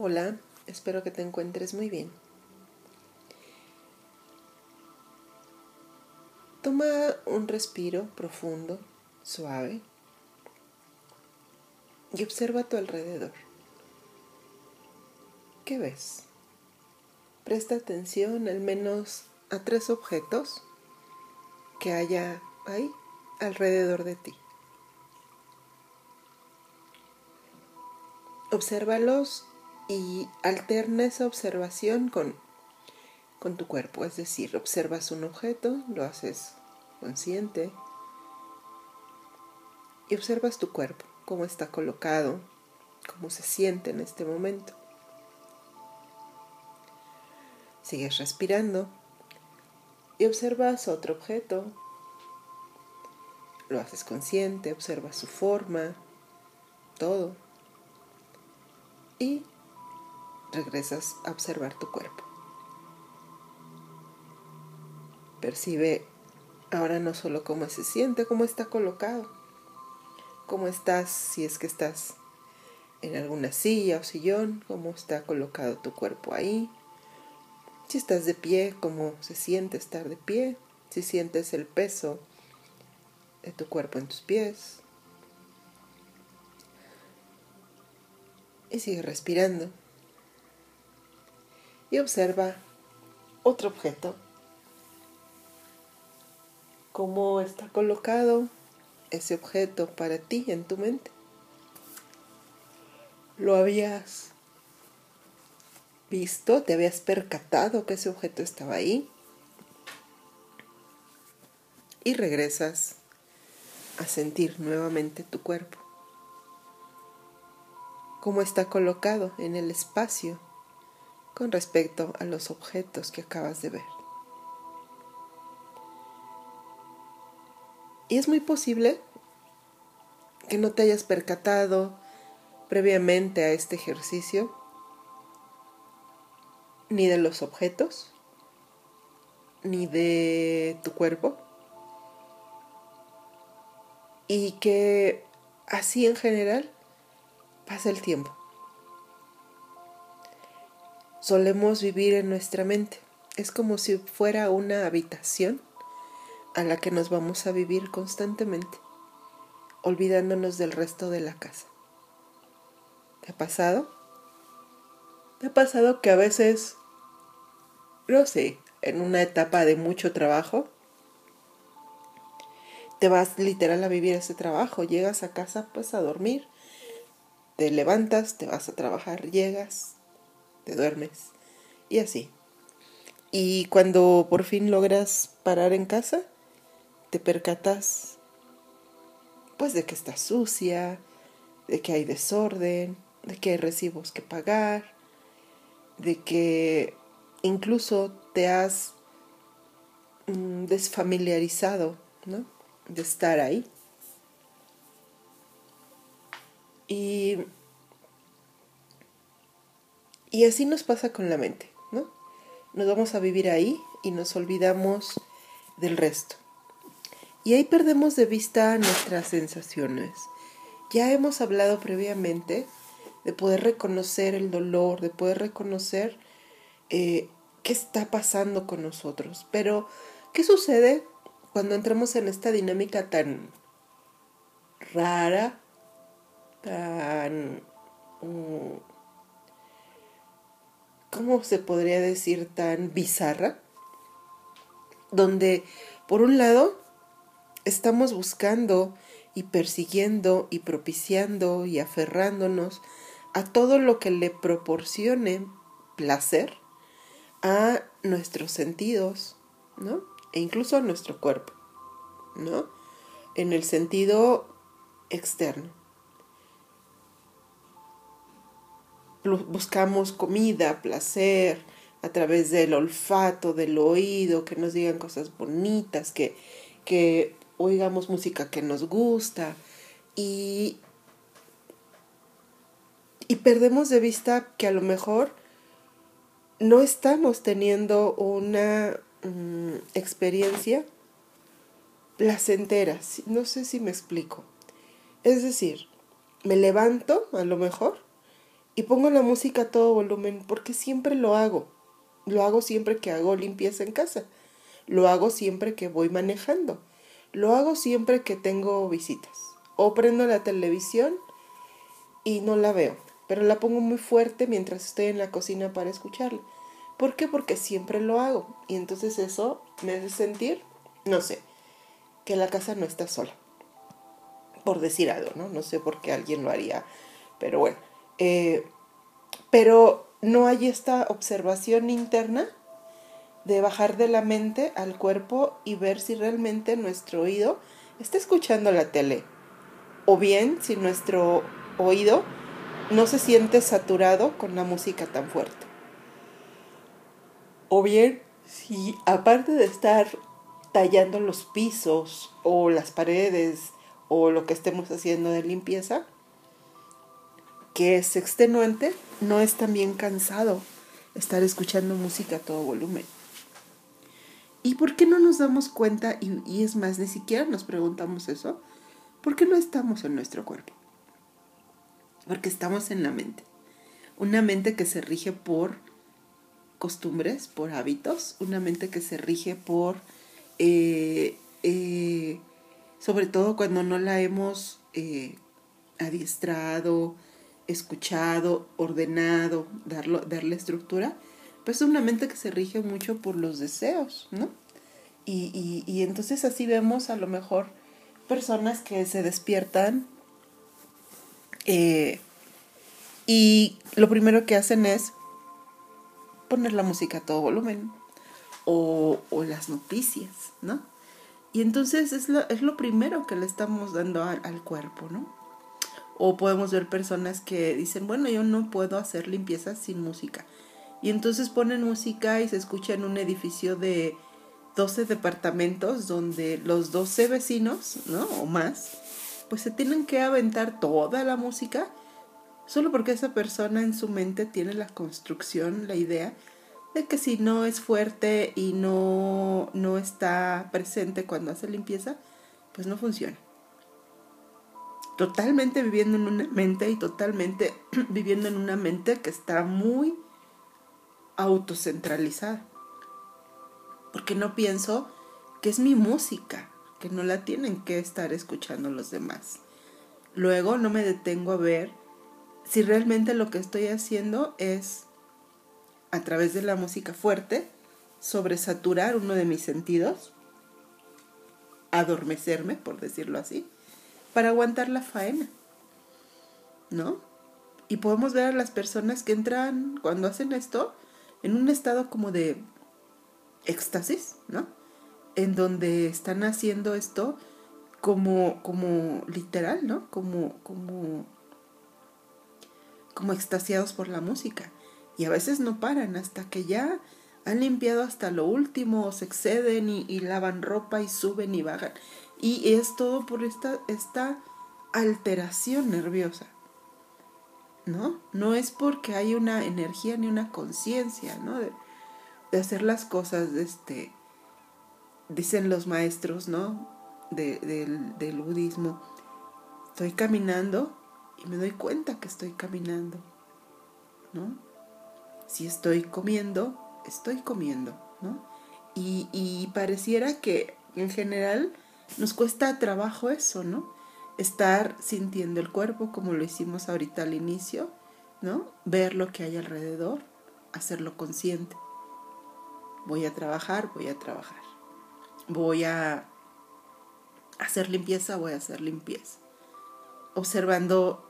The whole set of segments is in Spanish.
Hola, espero que te encuentres muy bien. Toma un respiro profundo, suave, y observa a tu alrededor. ¿Qué ves? Presta atención al menos a tres objetos que haya ahí alrededor de ti. Obsérvalos y alterna esa observación con, con tu cuerpo, es decir, observas un objeto, lo haces consciente y observas tu cuerpo, cómo está colocado, cómo se siente en este momento. Sigues respirando y observas otro objeto, lo haces consciente, observas su forma, todo. Y regresas a observar tu cuerpo. Percibe ahora no solo cómo se siente, cómo está colocado, cómo estás, si es que estás en alguna silla o sillón, cómo está colocado tu cuerpo ahí. Si estás de pie, cómo se siente estar de pie, si sientes el peso de tu cuerpo en tus pies. Y sigue respirando y observa otro objeto, cómo está colocado ese objeto para ti en tu mente. ¿Lo habías visto? ¿Te habías percatado que ese objeto estaba ahí? Y regresas a sentir nuevamente tu cuerpo. Cómo está colocado en el espacio con respecto a los objetos que acabas de ver. Y es muy posible que no te hayas percatado previamente a este ejercicio ni de los objetos, ni de tu cuerpo, y que así en general pasa el tiempo solemos vivir en nuestra mente. Es como si fuera una habitación a la que nos vamos a vivir constantemente, olvidándonos del resto de la casa. ¿Te ha pasado? ¿Te ha pasado que a veces, no sé, en una etapa de mucho trabajo, te vas literal a vivir ese trabajo, llegas a casa pues a dormir, te levantas, te vas a trabajar, llegas, te duermes y así. Y cuando por fin logras parar en casa, te percatas pues de que está sucia, de que hay desorden, de que hay recibos que pagar, de que incluso te has mm, desfamiliarizado, ¿no? De estar ahí. Y y así nos pasa con la mente, ¿no? Nos vamos a vivir ahí y nos olvidamos del resto. Y ahí perdemos de vista nuestras sensaciones. Ya hemos hablado previamente de poder reconocer el dolor, de poder reconocer eh, qué está pasando con nosotros. Pero, ¿qué sucede cuando entramos en esta dinámica tan rara, tan... Mm, ¿cómo se podría decir? tan bizarra, donde por un lado estamos buscando y persiguiendo y propiciando y aferrándonos a todo lo que le proporcione placer a nuestros sentidos, ¿no? E incluso a nuestro cuerpo, ¿no? En el sentido externo. Buscamos comida, placer, a través del olfato, del oído, que nos digan cosas bonitas, que, que oigamos música que nos gusta y, y perdemos de vista que a lo mejor no estamos teniendo una mm, experiencia placentera. No sé si me explico. Es decir, me levanto a lo mejor y pongo la música a todo volumen porque siempre lo hago. Lo hago siempre que hago limpieza en casa. Lo hago siempre que voy manejando. Lo hago siempre que tengo visitas. O prendo la televisión y no la veo, pero la pongo muy fuerte mientras estoy en la cocina para escucharla. ¿Por qué? Porque siempre lo hago. Y entonces eso me hace sentir, no sé, que la casa no está sola. Por decir algo, ¿no? No sé por qué alguien lo haría, pero bueno. Eh, pero no hay esta observación interna de bajar de la mente al cuerpo y ver si realmente nuestro oído está escuchando la tele. O bien si nuestro oído no se siente saturado con la música tan fuerte. O bien si aparte de estar tallando los pisos o las paredes o lo que estemos haciendo de limpieza, que es extenuante, no es también cansado estar escuchando música a todo volumen. ¿Y por qué no nos damos cuenta? Y, es más, ni siquiera nos preguntamos eso. ¿Por qué no estamos en nuestro cuerpo? Porque estamos en la mente. Una mente que se rige por costumbres, por hábitos. Una mente que se rige por, eh, eh, sobre todo cuando no la hemos eh, adiestrado, escuchado, ordenado, darlo, darle estructura, pues es una mente que se rige mucho por los deseos, ¿no? Y, y, y entonces así vemos a lo mejor personas que se despiertan eh, y lo primero que hacen es poner la música a todo volumen o, o las noticias, ¿no? Y entonces es lo, es lo primero que le estamos dando al cuerpo, ¿no? O podemos ver personas que dicen, bueno, yo no puedo hacer limpieza sin música. Y entonces ponen música y se escucha en un edificio de 12 departamentos donde los 12 vecinos, ¿no? O más, pues se tienen que aventar toda la música solo porque esa persona en su mente tiene la construcción, la idea de que si no es fuerte y no, no está presente cuando hace limpieza, pues no funciona totalmente viviendo en una mente y totalmente viviendo en una mente que está muy autocentralizada. Porque no pienso que es mi música, que no la tienen que estar escuchando los demás. Luego no me detengo a ver si realmente lo que estoy haciendo es, a través de la música fuerte, sobresaturar uno de mis sentidos, adormecerme, por decirlo así, para aguantar la faena, ¿no? Y podemos ver a las personas que entran cuando hacen esto en un estado como de éxtasis, ¿no? En donde están haciendo esto como, como literal, ¿no? Como, como, como extasiados por la música. Y a veces no paran hasta que ya han limpiado hasta lo último, o se exceden y, y lavan ropa y suben y bajan. Y es todo por esta, esta alteración nerviosa. ¿No? No es porque hay una energía ni una conciencia, ¿no? De, hacer las cosas, este, dicen los maestros, ¿no? del, budismo. Estoy caminando y me doy cuenta que estoy caminando, ¿no? Si estoy comiendo, estoy comiendo, ¿no? Y pareciera que en general nos cuesta trabajo eso, ¿no? Estar sintiendo el cuerpo como lo hicimos ahorita al inicio, ¿no? Ver lo que hay alrededor, hacerlo consciente. Voy a trabajar, voy a trabajar. Voy a hacer limpieza, voy a hacer limpieza. Observando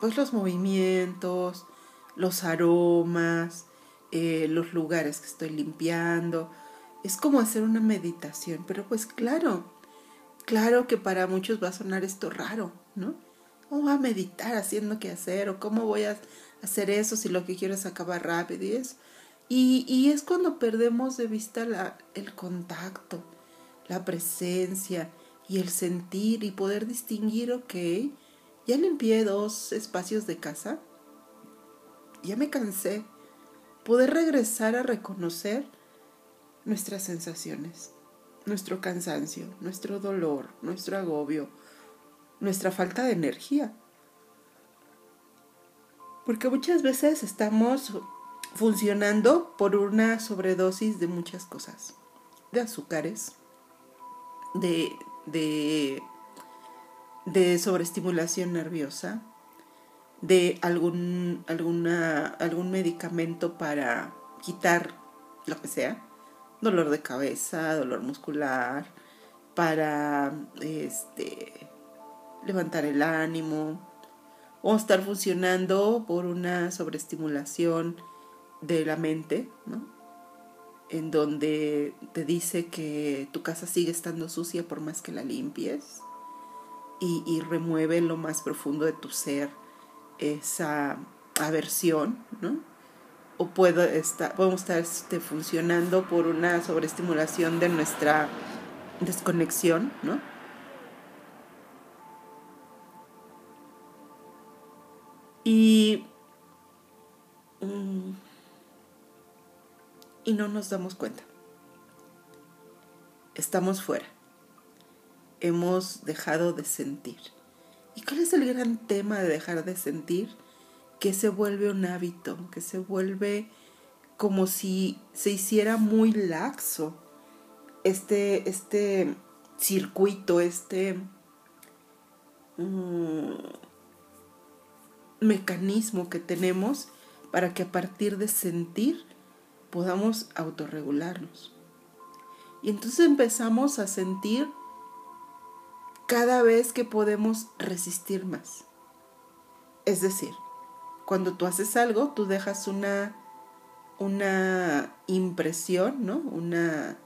pues los movimientos, los aromas, eh, los lugares que estoy limpiando. Es como hacer una meditación, pero pues claro, Claro que para muchos va a sonar esto raro, ¿no? ¿Cómo va a meditar haciendo qué hacer? ¿O cómo voy a hacer eso si lo que quiero es acabar rápido y eso? Y, es cuando perdemos de vista el contacto, la presencia y el sentir y poder distinguir, ok, ya limpié dos espacios de casa, ya me cansé, poder regresar a reconocer nuestras sensaciones nuestro cansancio, nuestro dolor, nuestro agobio, nuestra falta de energía. Porque muchas veces estamos funcionando por una sobredosis de muchas cosas. De azúcares, de, de, sobreestimulación nerviosa, de algún, alguna, algún medicamento para quitar lo que sea, dolor de cabeza, dolor muscular, para este, levantar el ánimo, o estar funcionando por una sobreestimulación de la mente, ¿no? En donde te dice que tu casa sigue estando sucia por más que la limpies y, y remueve lo más profundo de tu ser esa aversión, ¿no? O puedo estar, podemos estar este, funcionando por una sobreestimulación de nuestra desconexión, ¿no? Y, mm, y no nos damos cuenta. Estamos fuera. Hemos dejado de sentir. ¿Y cuál es el gran tema de dejar de sentir? Que se vuelve un hábito, que se vuelve como si se hiciera muy laxo este, este circuito, este mm, mecanismo que tenemos para que a partir de sentir podamos autorregularnos. Y entonces empezamos a sentir cada vez que podemos resistir más. Es decir, cuando tú haces algo, tú dejas una, una impresión, ¿no? Una,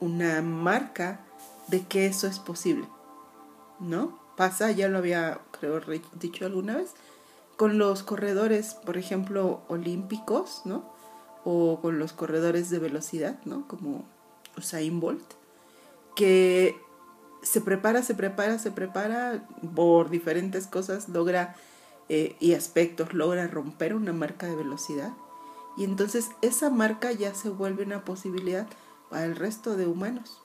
una marca de que eso es posible, ¿no? Pasa, ya lo había, creo, dicho alguna vez, con los corredores, por ejemplo, olímpicos, ¿no? O con los corredores de velocidad, ¿no? Como Usain Bolt, que se prepara, se prepara, se prepara por diferentes cosas, logra eh, y aspectos, logra romper una marca de velocidad. Y entonces esa marca ya se vuelve una posibilidad para el resto de humanos.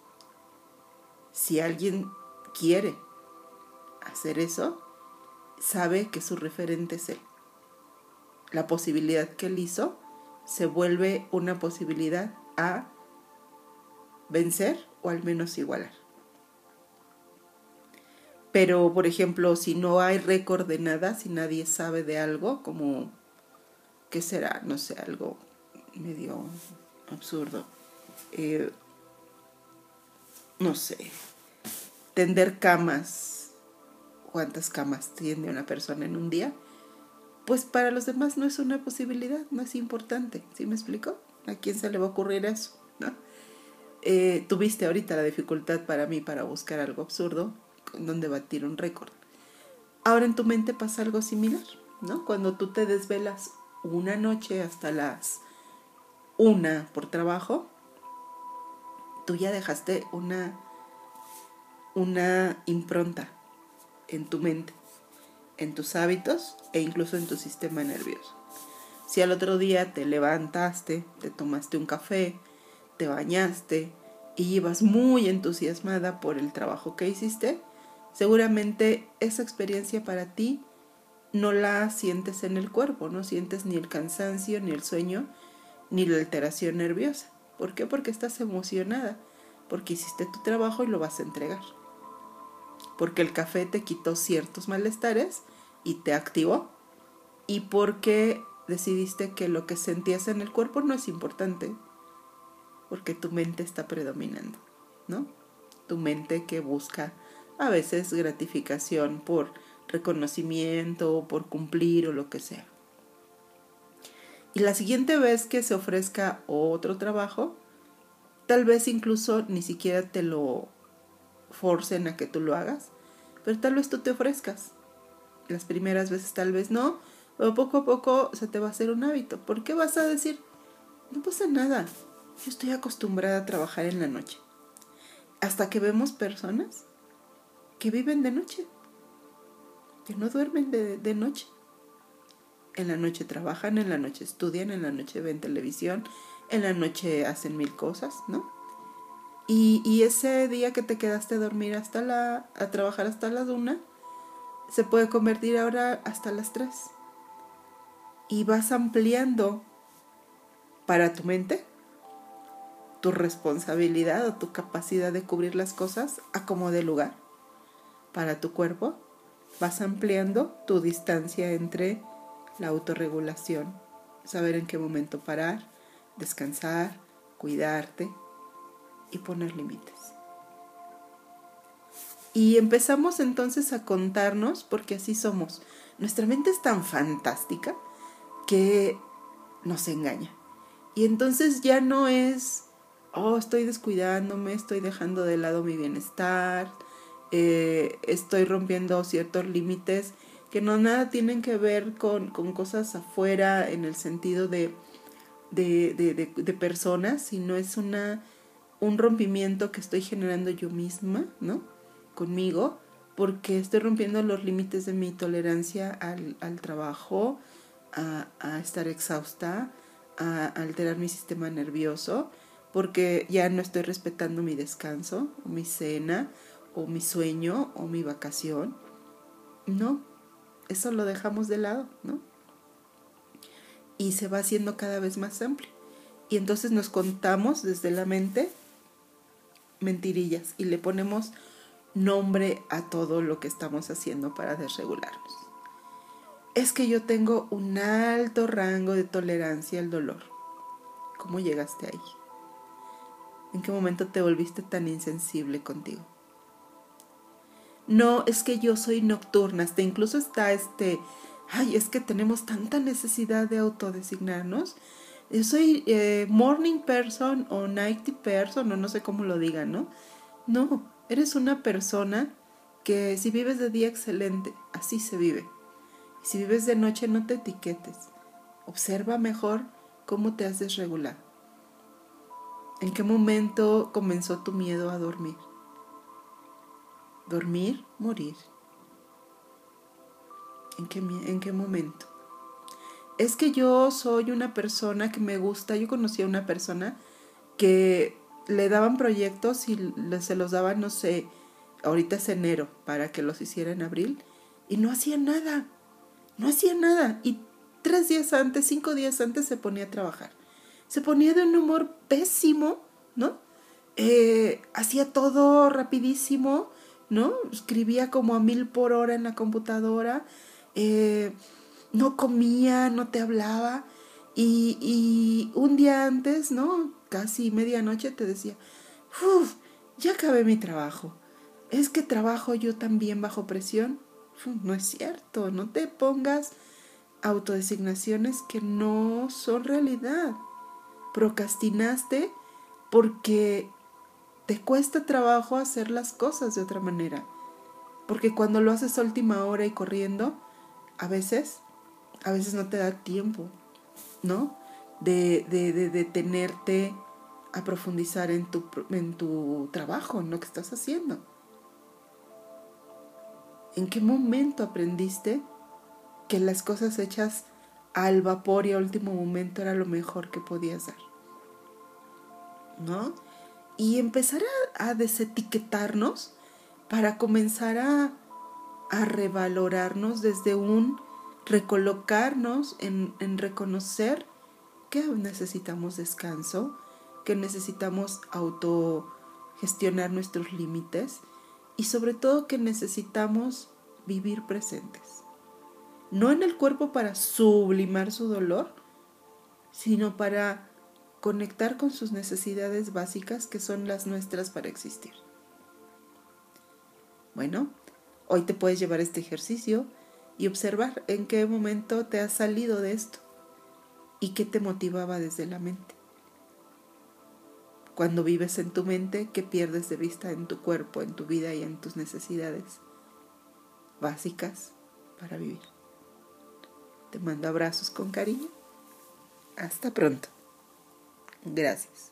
Si alguien quiere hacer eso, sabe que su referente es él. La posibilidad que él hizo se vuelve una posibilidad a vencer o al menos igualar. Pero, por ejemplo, si no hay récord de nada, si nadie sabe de algo, como, ¿qué será? No sé, algo medio absurdo. Eh, no sé, tender camas, cuántas camas tiene una persona en un día, pues para los demás no es una posibilidad, no es importante, ¿sí me explico? ¿A quién se le va a ocurrir eso? ¿no? Eh, tuviste ahorita la dificultad para mí para buscar algo absurdo, donde batir un récord. Ahora en tu mente pasa algo similar, ¿no? Cuando tú te desvelas una noche hasta las una por trabajo, tú ya dejaste una, una impronta en tu mente, en tus hábitos e incluso en tu sistema nervioso. Si al otro día te levantaste, te tomaste un café, te bañaste y ibas muy entusiasmada por el trabajo que hiciste, seguramente esa experiencia para ti no la sientes en el cuerpo, no sientes ni el cansancio, ni el sueño, ni la alteración nerviosa. ¿Por qué? Porque estás emocionada, porque hiciste tu trabajo y lo vas a entregar. Porque el café te quitó ciertos malestares y te activó. Y porque decidiste que lo que sentías en el cuerpo no es importante, porque tu mente está predominando, ¿no? Tu mente que busca a veces gratificación por reconocimiento, por cumplir o lo que sea. Y la siguiente vez que se ofrezca otro trabajo, tal vez incluso ni siquiera te lo forcen a que tú lo hagas, pero tal vez tú te ofrezcas. Las primeras veces tal vez no, pero poco a poco se te va a hacer un hábito. ¿Por qué vas a decir? No pasa nada, yo estoy acostumbrada a trabajar en la noche. Hasta que vemos personas que viven de noche, que no duermen de, noche. En la noche trabajan, en la noche estudian, en la noche ven televisión, en la noche hacen mil cosas, ¿no? Y, y, ese día que te quedaste a dormir hasta la, a trabajar hasta las una, se puede convertir ahora hasta las tres. y vas ampliando para tu mente tu responsabilidad o tu capacidad de cubrir las cosas a como de lugar. Para tu cuerpo vas ampliando tu distancia entre la autorregulación, saber en qué momento parar, descansar, cuidarte y poner límites. Y empezamos entonces a contarnos, porque así somos. Nuestra mente es tan fantástica que nos engaña. Y entonces ya no es, oh, estoy descuidándome, estoy dejando de lado mi bienestar, eh, estoy rompiendo ciertos límites que no nada tienen que ver con, cosas afuera en el sentido de, de, de, de, personas, sino es una, un rompimiento que estoy generando yo misma, ¿no? Conmigo, porque estoy rompiendo los límites de mi tolerancia al, al trabajo, a, a, estar exhausta, a, alterar mi sistema nervioso, porque ya no estoy respetando mi descanso, mi cena, o mi sueño, o mi vacación. No, eso lo dejamos de lado, ¿no? Y se va haciendo cada vez más amplio. Y entonces nos contamos desde la mente mentirillas y le ponemos nombre a todo lo que estamos haciendo para desregularnos. Es que yo tengo un alto rango de tolerancia al dolor. ¿Cómo llegaste ahí? ¿En qué momento te volviste tan insensible contigo? No, es que yo soy nocturna, hasta incluso está este, ay, es que tenemos tanta necesidad de autodesignarnos. Yo soy eh, morning person o nighty person o no sé cómo lo digan, ¿no? No, eres una persona que si vives de día excelente, así se vive. Si vives de noche no te etiquetes. Observa mejor cómo te haces regular. ¿En qué momento comenzó tu miedo a dormir? Dormir, morir. ¿En qué, ¿En qué momento? Es que yo soy una persona que me gusta, yo conocí a una persona que le daban proyectos y se los daban, no sé, ahorita es enero, para que los hiciera en abril, y no hacía nada, no hacía nada. Y tres días antes, cinco días antes se ponía a trabajar. Se ponía de un humor pésimo, ¿no? Eh, hacía todo rapidísimo, ¿no? Escribía como a mil por hora en la computadora, eh, no comía, no te hablaba. Y, un día antes, ¿no? Casi medianoche te decía, uff, ya acabé mi trabajo. Es que trabajo yo también bajo presión. no es cierto, no te pongas autodesignaciones que no son realidad. Procrastinaste porque te cuesta trabajo hacer las cosas de otra manera. Porque cuando lo haces a última hora y corriendo, a veces, a veces no te da tiempo, ¿no? De, de, de detenerte a profundizar en tu, en tu trabajo, en lo que estás haciendo. ¿En qué momento aprendiste que las cosas hechas al vapor y a último momento era lo mejor que podías dar? ¿No? Y empezar a, desetiquetarnos para comenzar a, a, revalorarnos desde un recolocarnos en, en reconocer que necesitamos descanso, que necesitamos autogestionar nuestros límites y sobre todo que necesitamos vivir presentes. No en el cuerpo para sublimar su dolor, sino para conectar con sus necesidades básicas que son las nuestras para existir. Bueno, hoy te puedes llevar este ejercicio y observar en qué momento te has salido de esto y qué te motivaba desde la mente. Cuando vives en tu mente, ¿qué pierdes de vista en tu cuerpo, en tu vida y en tus necesidades básicas para vivir. Te mando abrazos con cariño. Hasta pronto. Gracias.